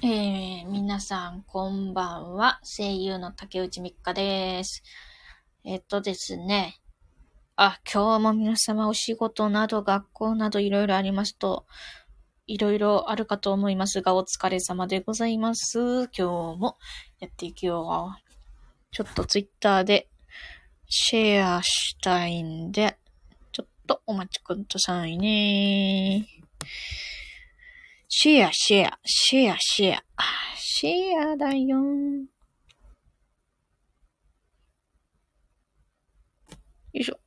えー、皆さん、こんばんは。声優の竹内美香です。えっとですね。あ、今日も皆様お仕事など学校などいろいろありますと、いろいろあるかと思いますが、お疲れ様でございます。今日もやっていくよう。ちょっとツイッターでシェアしたいんで、ちょっとお待ちくださいね。シェア、シェア、シェア、シェア。シェアだよ。よいしょ。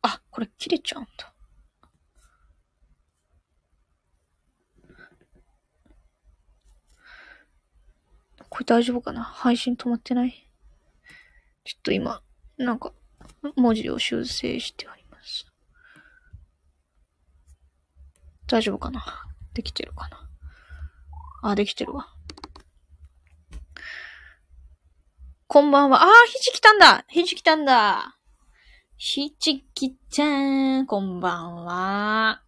あ、これ切れちゃうんだ。これ大丈夫かな？配信止まってない？ちょっと今、なんか、文字を修正してあります。大丈夫かな？できてるかな？あ、できてるわ。こんばんは。あー、ひじきたんだひじきたんだひじきちゃん、こんばんは。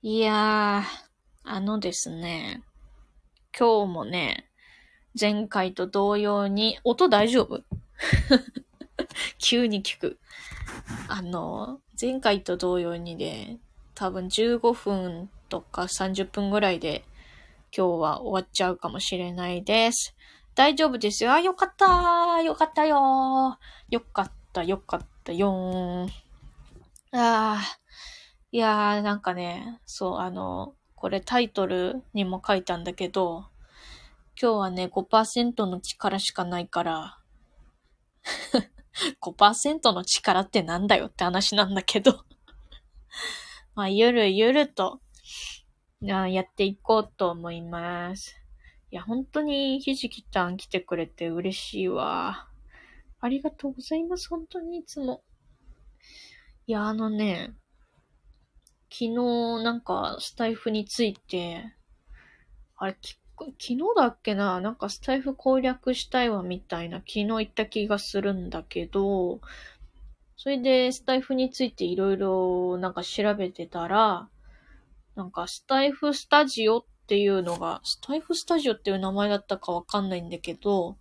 いやー、あのですね、今日もね、前回と同様に、音大丈夫？急に聞く。あの、前回と同様にね、多分15分とか30分ぐらいで今日は終わっちゃうかもしれないです。大丈夫ですよ。あ、よかった。よかったよ。よかったよかったよ。ああ、いやー、なんかね、そう、あの、これタイトルにも書いたんだけど、今日はね、5%の力しかないから、5%の力ってなんだよって話なんだけど。まあ、ゆるゆると、やっていこうと思います。いや、本当にひじきちゃん来てくれて嬉しいわ。ありがとうございます。本当にいつも。いや、あのね、昨日なんかスタイフについて、あれ、昨日だっけななんかスタイフ攻略したいわみたいな昨日言った気がするんだけど、それで、スタイフについていろいろなんか調べてたら、なんかスタイフスタジオっていうのが、スタイフスタジオっていう名前だったかわかんないんだけど、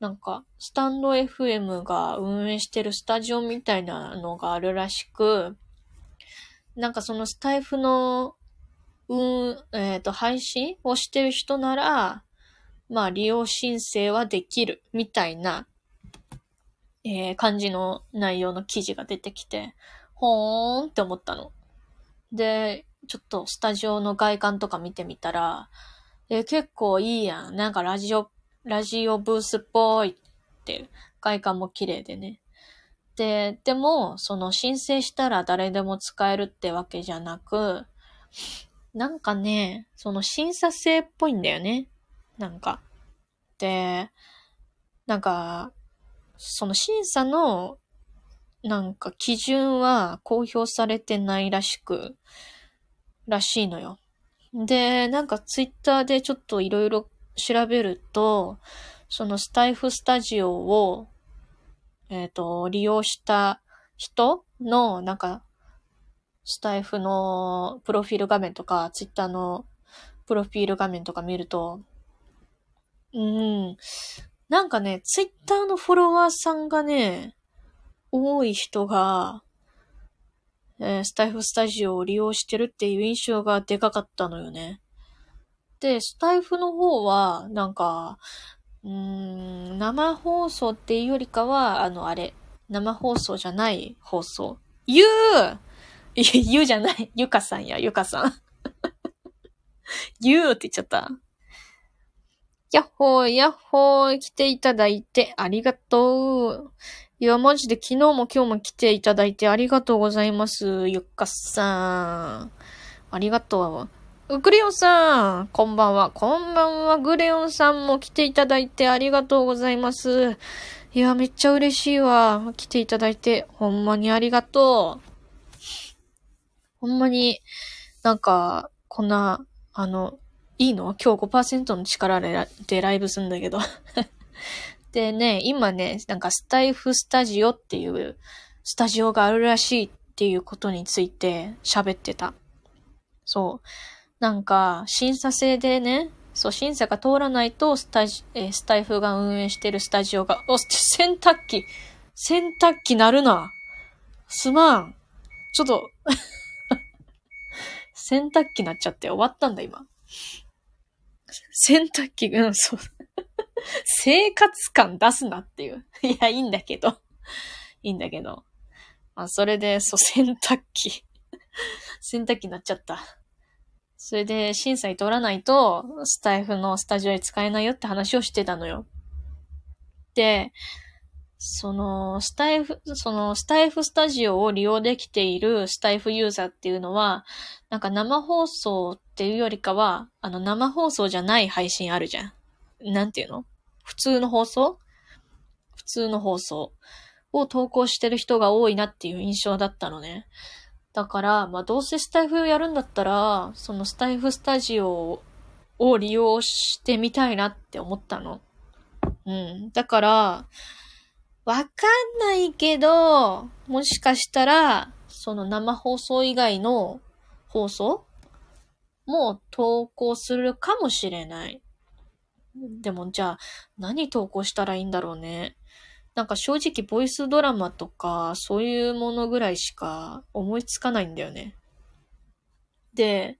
なんか、スタンド FM が運営してるスタジオみたいなのがあるらしく、なんかそのスタイフの、うん、えっ、ー、と、配信をしてる人なら、まあ利用申請はできるみたいなえー、感じの内容の記事が出てきて、ほーんって思ったの。で、ちょっとスタジオの外観とか見てみたら、えー、結構いいやん。なんかラジオ、ラジオブースっぽいって、外観も綺麗でね。で、でも、その申請したら誰でも使えるってわけじゃなく、なんかね、その審査制っぽいんだよね。なんか。で、なんか、その審査の、なんか基準は公表されてないらしく、らしいのよ。で、なんかツイッターでちょっといろいろ調べると、そのスタイフスタジオを、えっ、ー、と、利用した人の、なんか、スタイフのプロフィール画面とか、ツイッターのプロフィール画面とか見ると、うん、なんかね、ツイッターのフォロワーさんがね、多い人が、えー、スタイフスタジオを利用してるっていう印象がでかかったのよね。で、スタイフの方は、なんか、うん、生放送っていうよりかは、あの、あれ、生放送じゃない放送。ゆうゆうじゃない。ゆかさんや、ゆかさん。ゆうって言っちゃった。やっほー、やっほー、来ていただいてありがとう。いや、マジで昨日も今日も来ていただいてありがとうございます。ゆっかさん。ありがとう。グレヨンさん、こんばんは。こんばんは。グレヨンさんも来ていただいてありがとうございます。いや、めっちゃ嬉しいわ。来ていただいて、ほんまにありがとう。ほんまに、なんか、こんな、あの、いいの？今日5%の力でライブすんだけど でね、今ね、なんかスタイフスタジオっていうスタジオがあるらしいっていうことについて喋ってた。そう。なんか、審査制でね、そう、審査が通らないと、スタジ、えー、スタイフが運営してるスタジオが、お、洗濯機洗濯機鳴るなすまんちょっと 洗濯機鳴っちゃって終わったんだ、今。洗濯機、うん、そう。生活感出すなっていう。いや、いいんだけど。いいんだけど。まあ、それで、そう、洗濯機。洗濯機になっちゃった。それで、審査に通らないと、スタイフのスタジオに使えないよって話をしてたのよ。で、その、スタイフ、その、スタイフスタジオを利用できているスタイフユーザーっていうのは、なんか生放送っていうよりかは、あの、生放送じゃない配信あるじゃん。なんていうの？普通の放送？普通の放送を投稿してる人が多いなっていう印象だったのね。だから、まあ、どうせスタイフをやるんだったら、そのスタイフスタジオを利用してみたいなって思ったの。うん。だから、わかんないけど、もしかしたら、その生放送以外の放送も投稿するかもしれない。でもじゃあ、何投稿したらいいんだろうね。なんか正直ボイスドラマとか、そういうものぐらいしか思いつかないんだよね。で、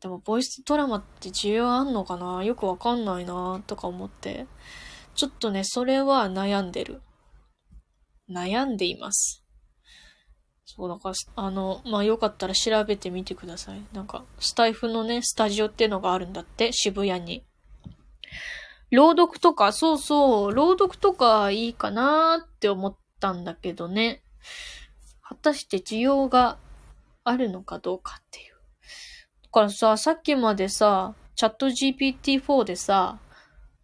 でもボイスドラマって需要あんのかな？よくわかんないなとか思って。ちょっとね、それは悩んでる。悩んでいます。そうだから、あの、まあ、よかったら調べてみてください。なんか、スタイフのね、スタジオっていうのがあるんだって、渋谷に。朗読とか、そうそう、朗読とかいいかなーって思ったんだけどね。果たして需要があるのかどうかっていう。だからさ、さっきまでさ、チャット GPT-4 でさ、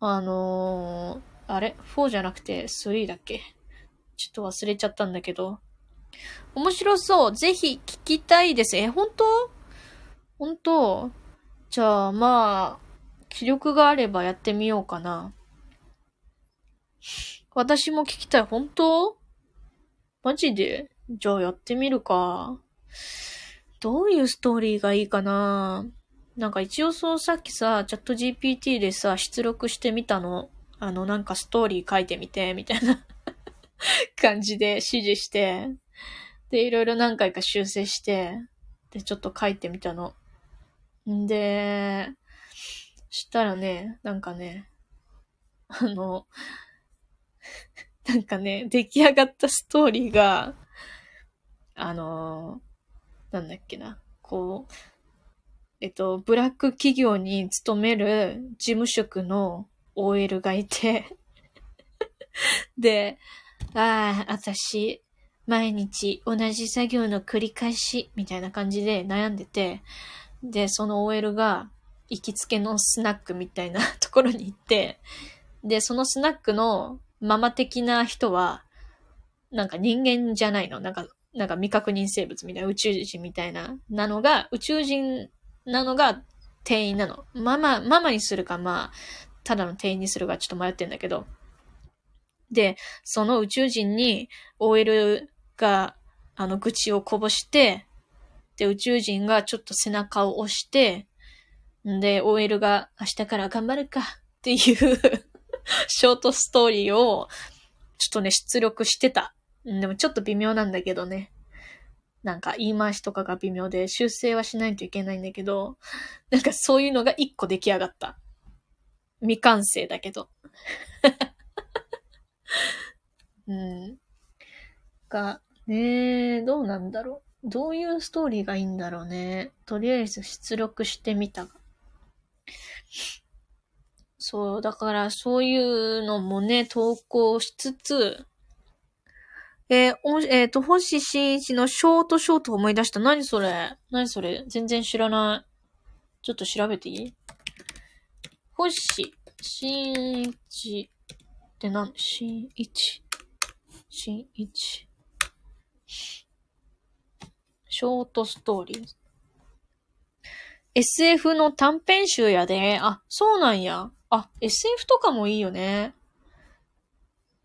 あのー、あれ ?4 じゃなくて3だっけ？ちょっと忘れちゃったんだけど。面白そう。ぜひ聞きたいです。え、本当？本当？じゃあ、まあ、気力があればやってみようかな。私も聞きたい。本当？マジで？じゃあやってみるか。どういうストーリーがいいかな？なんか一応そうさっきさ、チャット GPT でさ、出力してみたの。あの、なんかストーリー書いてみて、みたいな 感じで指示して、で、いろいろ何回か修正して、で、ちょっと書いてみたの。んで、したらね、なんかね、あの、なんかね、出来上がったストーリーが、あの、なんだっけな、こう、えっと、ブラック企業に勤める事務職の OL がいて。で、ああ、私、毎日同じ作業の繰り返し、みたいな感じで悩んでて、で、その OL が、行きつけのスナックみたいな ところに行って、で、そのスナックのママ的な人は、なんか人間じゃないの。なんか、なんか未確認生物みたいな宇宙人みたいな、なのが、宇宙人なのが店員なの。ママ、ママにするか、まあ、ただの店員にするかちょっと迷ってんだけど。で、その宇宙人に OL が、あの、愚痴をこぼして、で、宇宙人がちょっと背中を押して、んで、OL が明日から頑張るかっていう ショートストーリーを、ちょっとね、出力してた。でもちょっと微妙なんだけどね。なんか言い回しとかが微妙で修正はしないといけないんだけど、なんかそういうのが一個出来上がった。未完成だけど。うん。が、ねえ、どうなんだろう。どういうストーリーがいいんだろうね。とりあえず出力してみたが。そう、だからそういうのもね、投稿しつつ、えー、おえっ、ー、と、星新一のショートショート思い出した。何それ？何それ？全然知らない。ちょっと調べていい？星新一って何新一？新一？ショートストーリー。SF の短編集やで。あ、そうなんや。あ、SF とかもいいよね。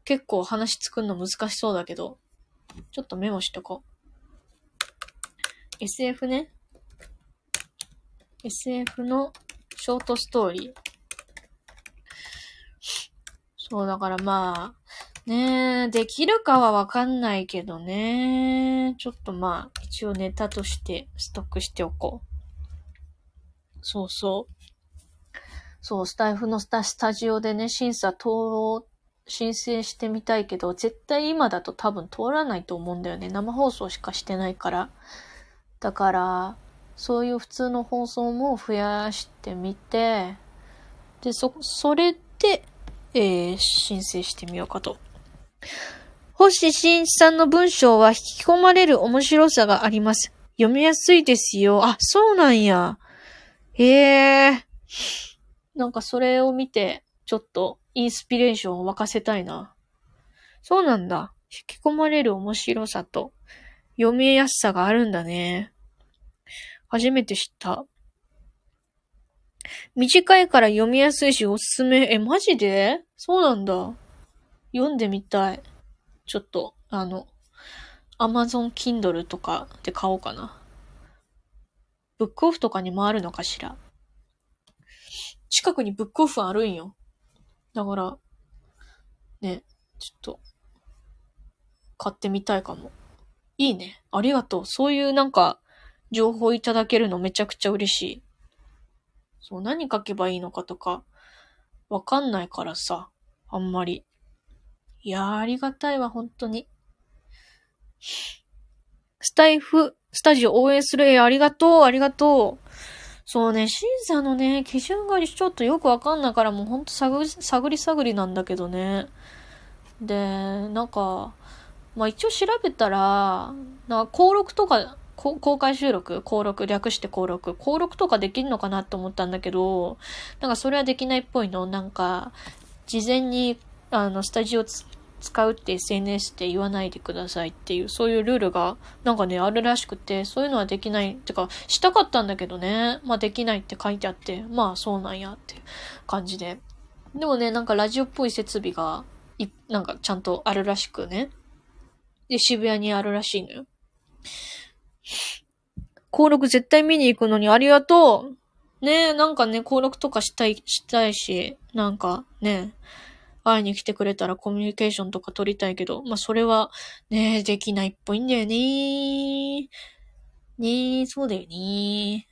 結構話作るの難しそうだけど。ちょっとメモしとこう。SF ね。SF のショートストーリー。そう、だからまあ、ねえ、できるかはわかんないけどね。ちょっとまあ、一応ネタとしてストックしておこう。そうそう。そう、スタイフのスタスタジオでね、審査通ろう、申請してみたいけど、絶対今だと多分通らないと思うんだよね。生放送しかしてないから。だから、そういう普通の放送も増やしてみて、で、そ、それで、えー、申請してみようかと。星新一さんの文章は引き込まれる面白さがあります。読みやすいですよ。あ、そうなんや。へえ。なんかそれを見て、ちょっとインスピレーションを沸かせたいな。そうなんだ。引き込まれる面白さと読みやすさがあるんだね。初めて知った。短いから読みやすいしおすすめ。え、マジで？そうなんだ。読んでみたい。ちょっと、あの、Amazon Kindle とかで買おうかな。ブックオフとかにもあるのかしら。近くにブックオフあるんよ。だから、ね、ちょっと、買ってみたいかも。いいね。ありがとう。そういうなんか、情報いただけるのめちゃくちゃ嬉しい。そう、何書けばいいのかとか、わかんないからさ、あんまり。いやー、ありがたいわ、本当に。スタイフ、スタジオ応援する絵ありがとう、ありがとう。そうね、審査のね、基準がちょっとよくわかんないからもうほんと探り、探りなんだけどね。で、なんか、まあ一応調べたら、なんか登録とか、公開収録登録略して登録登録とかできるのかなと思ったんだけど、なんかそれはできないっぽいの。なんか、事前に、あの、スタジオ使うって SNS って言わないでくださいっていう、そういうルールがなんかね、あるらしくて、そういうのはできない、ってか、したかったんだけどね、まあできないって書いてあって、まあそうなんやって感じで。でもね、なんかラジオっぽい設備が、い、なんかちゃんとあるらしくね。で、渋谷にあるらしいのよ。登録絶対見に行くのにありがとうねえ、なんかね、登録とかしたい、したいし、なんかね、会いに来てくれたらコミュニケーションとか取りたいけど、まあ、それは、ね、できないっぽいんだよね。ねそうだよね。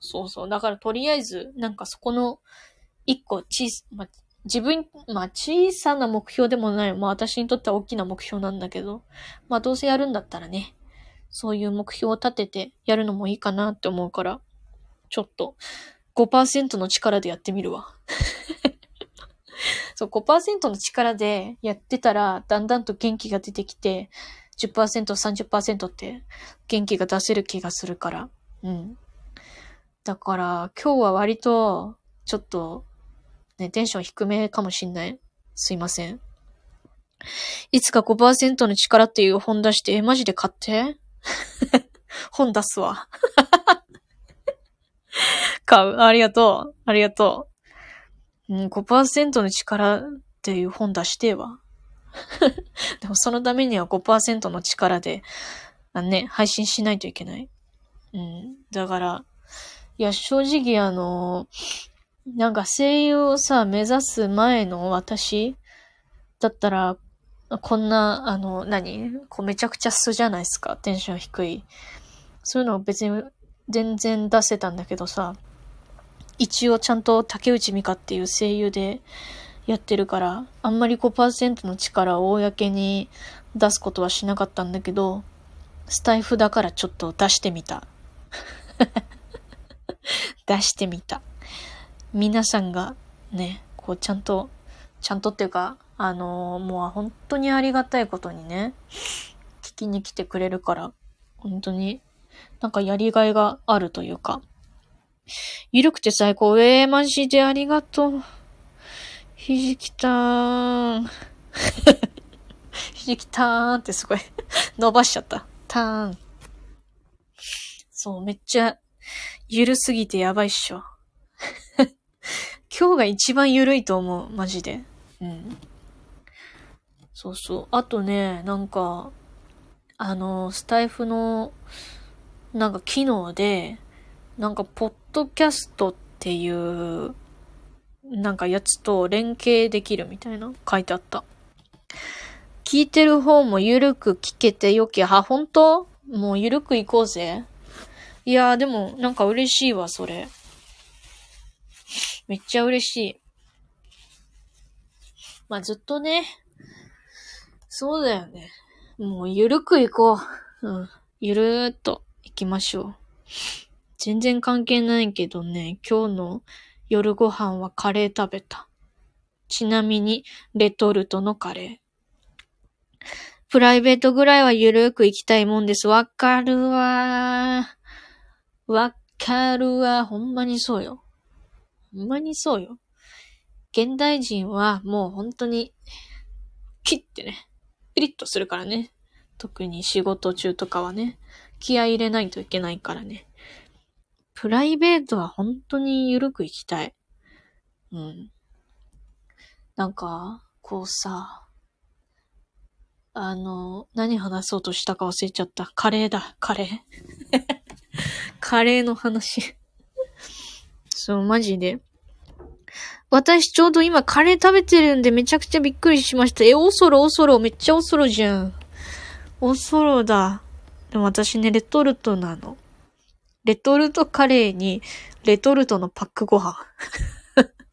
そうそう。だからとりあえず、なんかそこの、一個小さ、まあ、自分、まあ、小さな目標でもない。まあ、私にとっては大きな目標なんだけど、まあ、どうせやるんだったらね、そういう目標を立ててやるのもいいかなって思うから、ちょっと、5%の力でやってみるわ。そう、5%の力でやってたら、だんだんと元気が出てきて、10%、30%って元気が出せる気がするから。うん。だから、今日は割と、ちょっと、ね、テンション低めかもしんない。すいません。いつか5%の力っていう本出して、え、マジで買って？本出すわ。買う。ありがとう。ありがとうう。ん、5%の力っていう本出してわ。でもそのためには5%の力で、あね、配信しないといけない。うん。だから、いや、正直あの、なんか声優をさ、目指す前の私だったら、こんな、あの、何こうめちゃくちゃ素じゃないですか。テンション低い。そういうのを別に全然出せたんだけどさ、一応ちゃんと竹内美香っていう声優でやってるから、あんまり5%の力を公に出すことはしなかったんだけど、スタイフだからちょっと出してみた。出してみた。皆さんがね、こうちゃんと、ちゃんとっていうか、あのー、もう本当にありがたいことにね、聞きに来てくれるから、本当になんかやりがいがあるというか、ゆるくて最高。えー、マジでありがとう。ひじきたーん。ひじきたーんってすごい 伸ばしちゃった。たーん。そう、めっちゃ、ゆるすぎてやばいっしょ。今日が一番ゆるいと思う。マジで。うん。そうそう。あとね、なんか、あの、スタイフの、なんか機能で、なんか、ポッドキャストっていう、なんかやつと連携できるみたいな書いてあった。聞いてる方もゆるく聞けてよきゃ、は、本当？もうゆるく行こうぜ。いやーでもなんか嬉しいわ、それ。めっちゃ嬉しい。まあ、ずっとね、そうだよね。もうゆるく行こう。うん。ゆるーっと行きましょう。全然関係ないけどね、今日の夜ご飯はカレー食べた。ちなみに、レトルトのカレー。プライベートぐらいはゆるく行きたいもんです。わかるわ。わかるわ。ほんまにそうよ。ほんまにそうよ。現代人はもう本当に、キッてね、ピリッとするからね。特に仕事中とかはね、気合入れないといけないからね。プライベートは本当にゆるく行きたい。うん。なんか、こうさ、あの、何話そうとしたか忘れちゃった。カレーだ、カレー。カレーの話。そう、マジで。私ちょうど今カレー食べてるんでめちゃくちゃびっくりしました。え、おそろおそろ、めっちゃおそろじゃん。おそろだ。でも私ね、レトルトなの。レトルトカレーに、レトルトのパックご飯。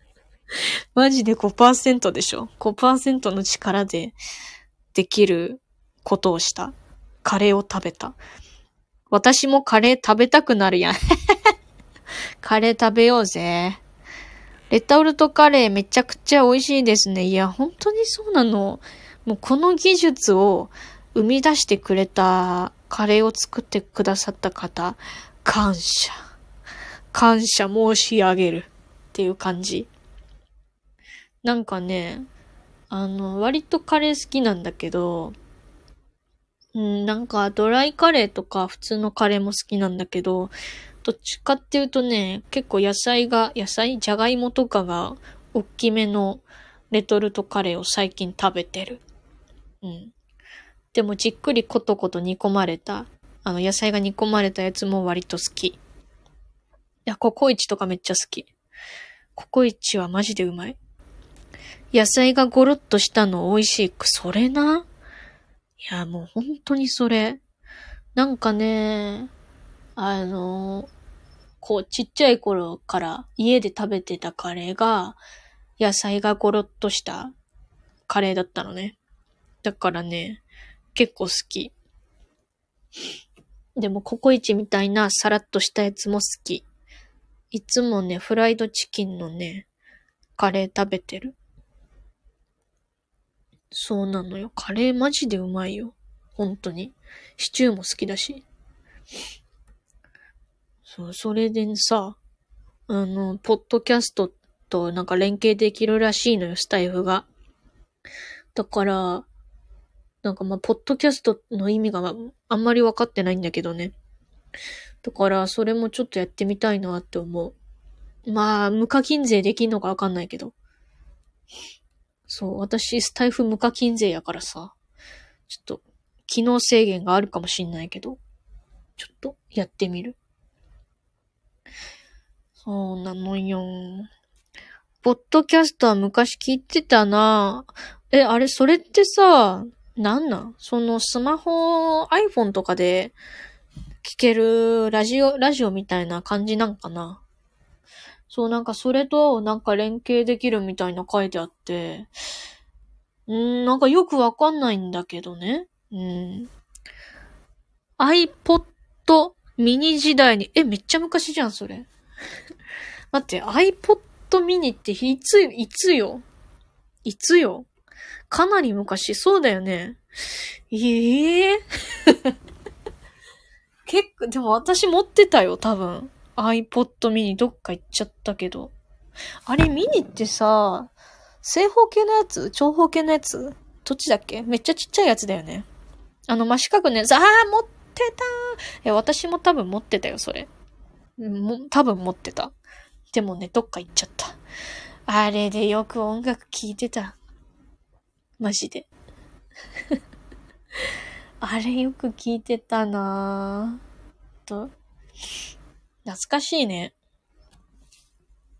マジで5%でしょ ?5% の力でできることをした。カレーを食べた。私もカレー食べたくなるやん。カレー食べようぜ。レトルトカレーめちゃくちゃ美味しいですね。いや、本当にそうなの。もうこの技術を生み出してくれたカレーを作ってくださった方、感謝。感謝申し上げるっていう感じ。なんかね、あの、割とカレー好きなんだけど、うん、なんかドライカレーとか普通のカレーも好きなんだけど、どっちかっていうとね、結構野菜が、野菜？じゃがいもとかが大きめのレトルトカレーを最近食べてる。うん。でもじっくりコトコト煮込まれたあの、野菜が煮込まれたやつも割と好き。いや、ココイチとかめっちゃ好き。ココイチはマジでうまい。野菜がゴロッとしたの美味しい。それな？いや、もう本当にそれ。なんかね、あの、こう、ちっちゃい頃から家で食べてたカレーが、野菜がゴロッとしたカレーだったのね。だからね、結構好き。でもココイチみたいなサラッとしたやつも好き。いつもね、フライドチキンのね、カレー食べてる。そうなのよ。カレーマジでうまいよ。本当に。シチューも好きだし。そう、それでさ、あの、ポッドキャストとなんか連携できるらしいのよ、スタイフが。だから、なんかまあ、ポッドキャストの意味があんまり分かってないんだけどね。だから、それもちょっとやってみたいなって思う。まあ、無課金税できんのかわかんないけど。そう、私、スタイフ無課金税やからさ、ちょっと、機能制限があるかもしんないけど、ちょっと、やってみる。そうなのよ。ポッドキャストは昔聞いてたなえ、あれ、それってさ、なんなん？そのスマホ、iPhone とかで聞けるラジオ、ラジオみたいな感じなんかな？そう、なんかそれとなんか連携できるみたいな書いてあって、んなんかよくわかんないんだけどね。うん。iPod mini 時代に、え、めっちゃ昔じゃん、それ。待って、iPod mini っていつ、いつよ？いつよ？かなり昔、そうだよね。ええー、結構、でも私持ってたよ、多分。iPod mini どっか行っちゃったけど。あれ、ミニってさ、正方形のやつ？長方形のやつ？どっちだっけ？めっちゃちっちゃいやつだよね。あの、真四角のやつ。ああ、持ってたえ、私も多分持ってたよ、それ。も、多分持ってた。でもね、どっか行っちゃった。あれでよく音楽聴いてた。マジで。あれよく聞いてたなぁ。と。懐かしいね。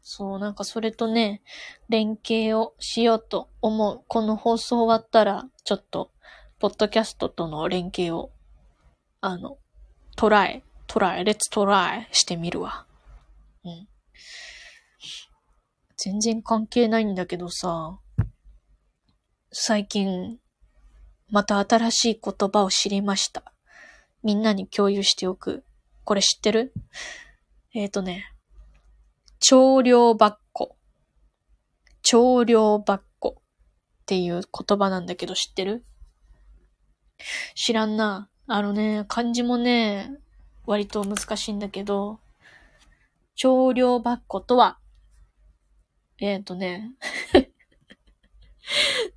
そう、なんかそれとね、連携をしようと思う。この放送終わったら、ちょっと、ポッドキャストとの連携を、あの、 try、try、let's try してみるわ。うん。全然関係ないんだけどさ、最近、また新しい言葉を知りました。みんなに共有しておく。これ知ってる？えっ、ー、とね、長量ばっこ。長量ばっこっていう言葉なんだけど知ってる？知らんな。あのね、漢字もね、割と難しいんだけど、長量ばっことは、えっ、ー、とね、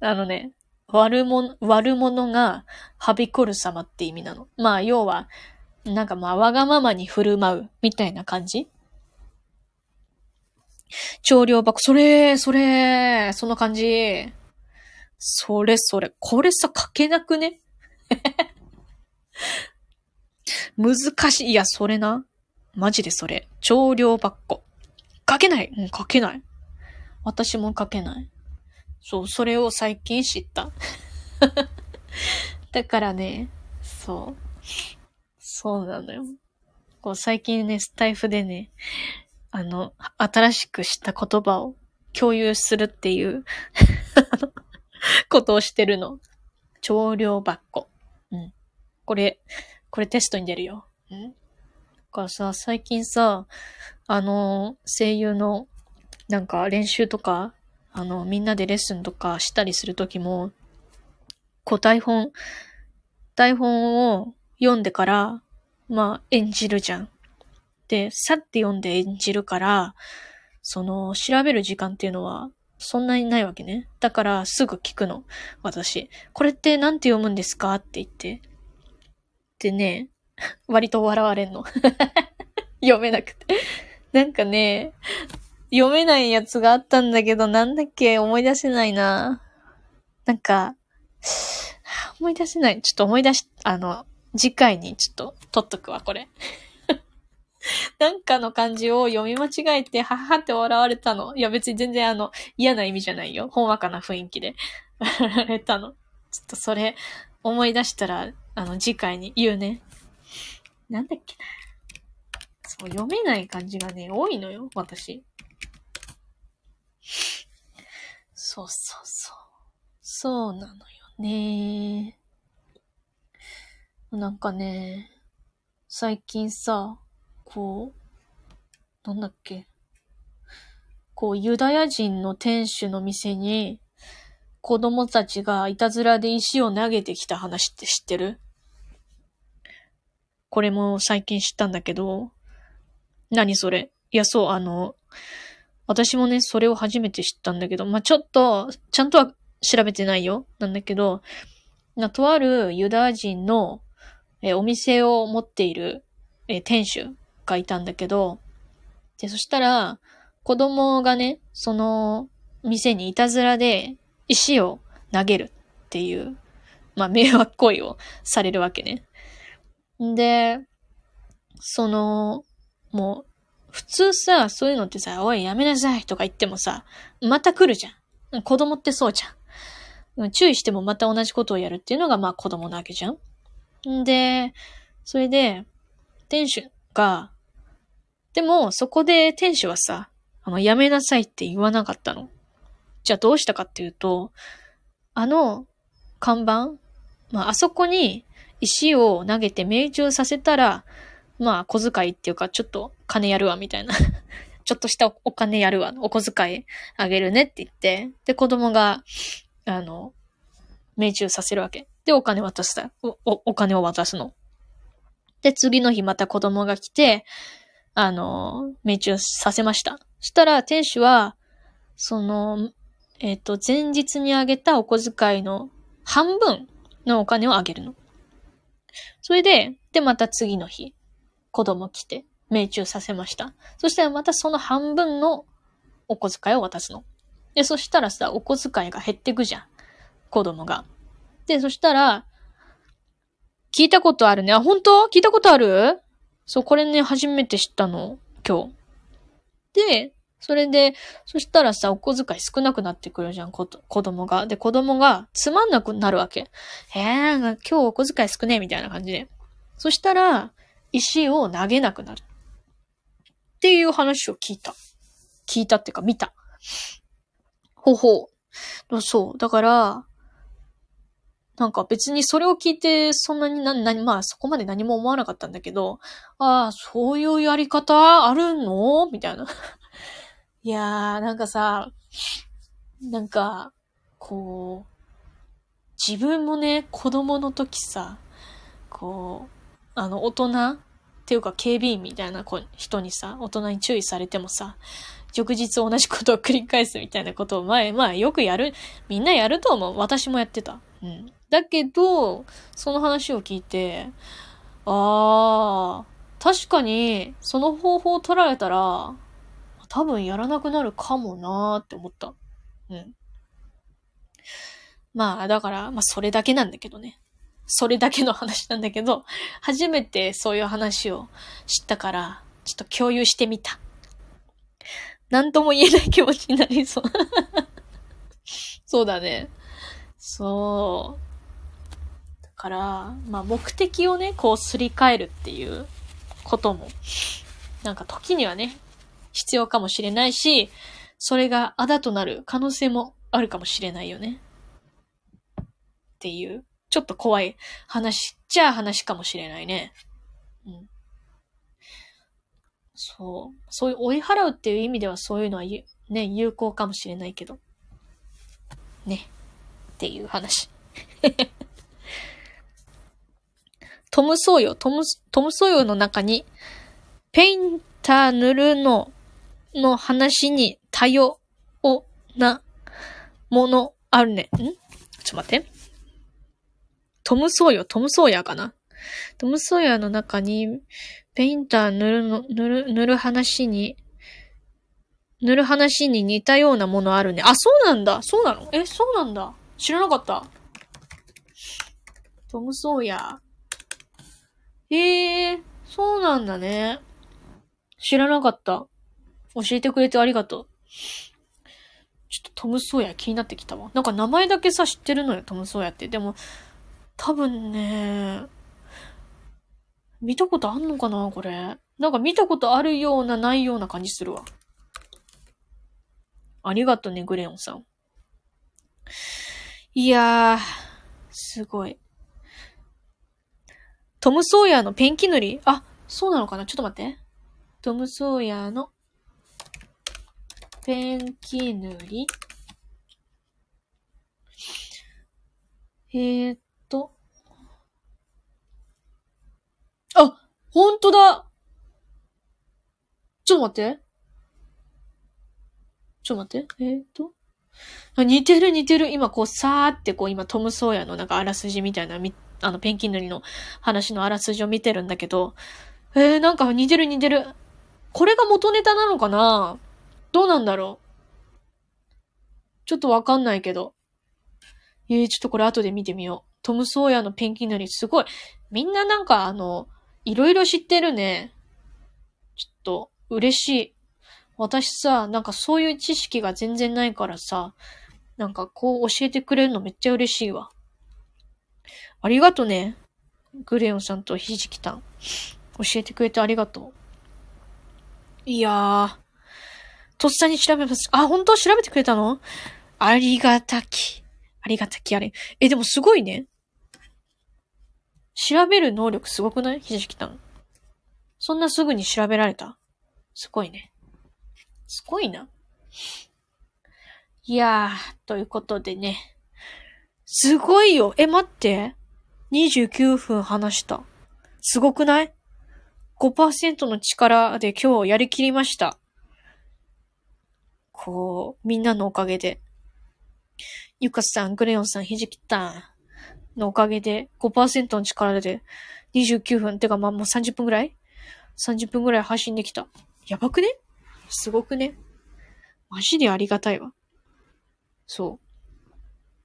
あのね、悪者、悪者がはびこる様って意味なの。まあ、要は、なんかまあ、わがままに振る舞う、みたいな感じ調量箱、それ、それ、その感じ。それそれ。これさ、書けなくね？難しい。いや、それな。マジでそれ。調量箱。書けない。うん、書けない。私も書けない。そう、それを最近知った。だからね、そう。そうなのよ。こう最近ね、スタイフでね、あの、新しく知った言葉を共有するっていう ことをしてるの。調量箱。うん。これ、これテストに出るよ。うんだかさ、最近さ、あの、声優の、なんか練習とか、あの、みんなでレッスンとかしたりするときも、こう台本、台本を読んでから、まあ、演じるじゃん。で、さって読んで演じるから、その、調べる時間っていうのは、そんなにないわけね。だから、すぐ聞くの。私。これって何て読むんですかって言って。でね、割と笑われんの。読めなくて。なんかね、読めないやつがあったんだけど、なんだっけ思い出せないな。なんか、思い出せない。ちょっと思い出し、あの、次回にちょっと取っとくわ、これ。なんかの漢字を読み間違えて、ははって笑われたの。いや別に全然あの、嫌な意味じゃないよ。ほんわかな雰囲気で笑われたの。ちょっとそれ、思い出したら、あの、次回に言うね。なんだっけな。そう、読めない漢字がね、多いのよ、私。そうそうそう。そうなのよね。なんかね、最近さ、こう、なんだっけ。こう、ユダヤ人の店主の店に、子供たちがいたずらで石を投げてきた話って知ってる？これも最近知ったんだけど、何それ？いや、そう、あの、私もね、それを初めて知ったんだけど、まあ、ちょっと、ちゃんとは調べてないよ。なんだけど、なとあるユダヤ人の、えお店を持っている、え店主がいたんだけど、で、そしたら、子供がね、その店にいたずらで石を投げるっていう、まあ、迷惑行為をされるわけね。んで、その、もう、普通さ、そういうのってさ、おい、やめなさいとか言ってもさ、また来るじゃん。子供ってそうじゃん。注意してもまた同じことをやるっていうのが、まあ子供なわけじゃん。んで、それで、店主が、でも、そこで店主はさ、あの、やめなさいって言わなかったの。じゃあどうしたかっていうと、あの、看板まあ、あそこに石を投げて命中させたら、まあ、小遣いっていうか、ちょっと金やるわ、みたいな。ちょっとしたお金やるわ、お小遣いあげるねって言って、で、子供が、あの、命中させるわけ。で、お金渡すお、お、お金を渡すの。で、次の日また子供が来て、あの、命中させました。そしたら、店主は、その、えっ、ー、と、前日にあげたお小遣いの半分のお金をあげるの。それで、で、また次の日、子供来て、命中させました。そしたらまたその半分のお小遣いを渡すの。で、そしたらさ、お小遣いが減ってくじゃん。子供が。で、そしたら、聞いたことあるね。あ、本当？聞いたことある？そう、これね、初めて知ったの、今日。で、それで、そしたらさ、お小遣い少なくなってくるじゃん、子供が。で、子供がつまんなくなるわけ。えー、今日お小遣い少ねえみたいな感じで。そしたら、石を投げなくなる。っていう話を聞いた。聞いたっていうか見た。ほほう。そう。だから、なんか別にそれを聞いて、そんなにな、な、まあそこまで何も思わなかったんだけど、ああ、そういうやり方あるの？みたいな。いやー、なんかさ、なんか、こう、自分もね、子供の時さ、こう、あの、大人っていうか警備員みたいな人にさ、大人に注意されてもさ、翌日同じことを繰り返すみたいなことを前、まあよくやる、みんなやると思う。私もやってた。うん。だけど、その話を聞いて、ああ、確かに、その方法を取られたら、多分やらなくなるかもなーって思った。うん。まあ、だから、まあそれだけなんだけどね。それだけの話なんだけど、初めてそういう話を知ったから、ちょっと共有してみた。なんとも言えない気持ちになりそう。そうだね。そう。だから、まあ目的をね、こうすり替えるっていうことも、なんか時にはね、必要かもしれないし、それがあだとなる可能性もあるかもしれないよね。っていう、ちょっと怖い話っちゃ話かもしれないね。うん。そう。そういう追い払うっていう意味ではそういうのはね、有効かもしれないけど。ね。っていう話。トムソーヨ、トム、トムソーヨの中に、ペインター塗るの、の話に多様なものあるね。ん？ちょっと待って。トムソーヨ、トムソーヤかな？トムソーヤの中に、ペインター塗るの、塗る、塗る話に、塗る話に似たようなものあるね。あ、そうなんだ。そうなの？え、そうなんだ。知らなかった。トム・ソーヤー。えー、そうなんだね。知らなかった。教えてくれてありがとう。ちょっとトム・ソーヤ気になってきたわ。なんか名前だけさ知ってるのよ、トム・ソーヤって。でも、多分ね、見たことあんのかなこれ。なんか見たことあるような、ないような感じするわ。ありがとね、グレヨンさん。いやー、すごい。トム・ソーヤーのペンキ塗り？あ、そうなのかな？ちょっと待って。トム・ソーヤーのペンキ塗り？えー、っと。あ、ほんとだちょっと待って。ちょっと待って。えー、っと。似てる似てる。今こう、さーってこう、今トム・ソーヤのなんかあらすじみたいなみ、あの、ペンキ塗りの話のあらすじを見てるんだけど、えー、なんか似てる似てる。これが元ネタなのかな？どうなんだろう？ちょっとわかんないけど。えー、ちょっとこれ後で見てみよう。トム・ソーヤのペンキ塗りすごい。みんななんかあの、いろいろ知ってるね。ちょっと、嬉しい。私さ、なんかそういう知識が全然ないからさ、なんかこう教えてくれるのめっちゃ嬉しいわ。ありがとね。グレヨンさんとひじきたん。教えてくれてありがとう。いやー。とっさに調べます。あ、本当？調べてくれたの？ありがたき。ありがたきあれ。え、でもすごいね。調べる能力すごくない？ひじきたん。そんなすぐに調べられた？すごいね。すごいな。いやー、ということでね。すごいよ。え、待って。29分話した。すごくない ?5% の力で今日やりきりました。こう、みんなのおかげで。ゆかさん、グレヨンさん、ひじきたんのおかげで5%の力で29分、てかまあもう30分ぐらい ?30 分ぐらい配信できた。やばくね？すごくね？マジでありがたいわ。そ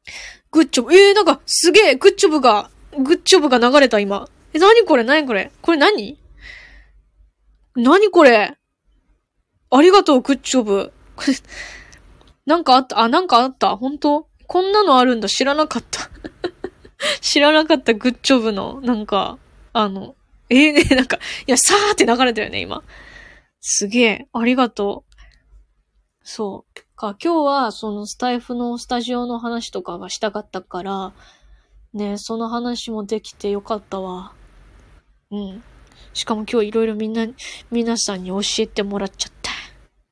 う。グッジョブ、えー、なんか、すげえ、グッジョブが、グッジョブが流れた、今。え、なにこれ？なにこれ？これ何？何これ？ありがとう、グッジョブ。これなんかあった、あ、なんかあった？本当？こんなのあるんだ、知らなかった。知らなかった、グッジョブの、なんか、あの、ええー、ね、なんか、いや、さーって流れたよね、今。すげえ、ありがとう。そう。か、今日は、そのスタイフのスタジオの話とかがしたかったから、ね、その話もできてよかったわ。うん。しかも今日いろいろみんな、皆さんに教えてもらっちゃった。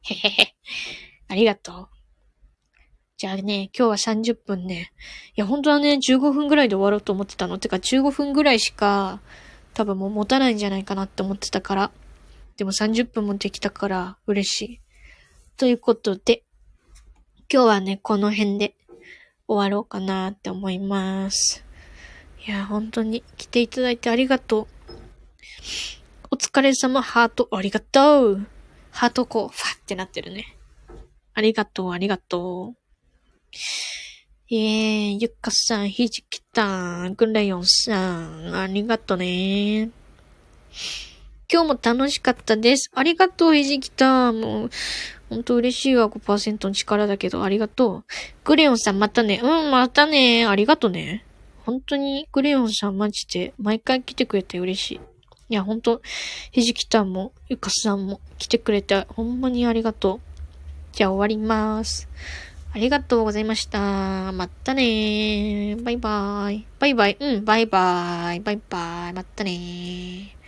へへへ。ありがとう。じゃあね、今日は30分ね。いや、本当はね、15分ぐらいで終わろうと思ってたの。てか、15分ぐらいしか、多分もう持たないんじゃないかなって思ってたから。でも30分もできたから嬉しい。ということで、今日はね、この辺で終わろうかなって思います。いや、本当に来ていただいてありがとう。お疲れ様、ハート、ありがとう。ハートこう、ファってなってるね。ありがとう、ありがとう。えー、ゆっかさん、ひじきたん、くんらよんさん、ありがとね。今日も楽しかったです。ありがとう、ひじきたん。もう、ほんと嬉しいわ、5%の力だけど、ありがとう。クレヨンさん、またね。うん、またね。ありがとね。本当に、クレヨンさん、マジで、毎回来てくれて嬉しい。いや、ほんと、ひじきたんも、ゆかさんも来てくれて、ほんまにありがとう。じゃあ終わります。ありがとうございました。またねバイバイ。バイバイ。うん、バイバイ。バイバイ。またね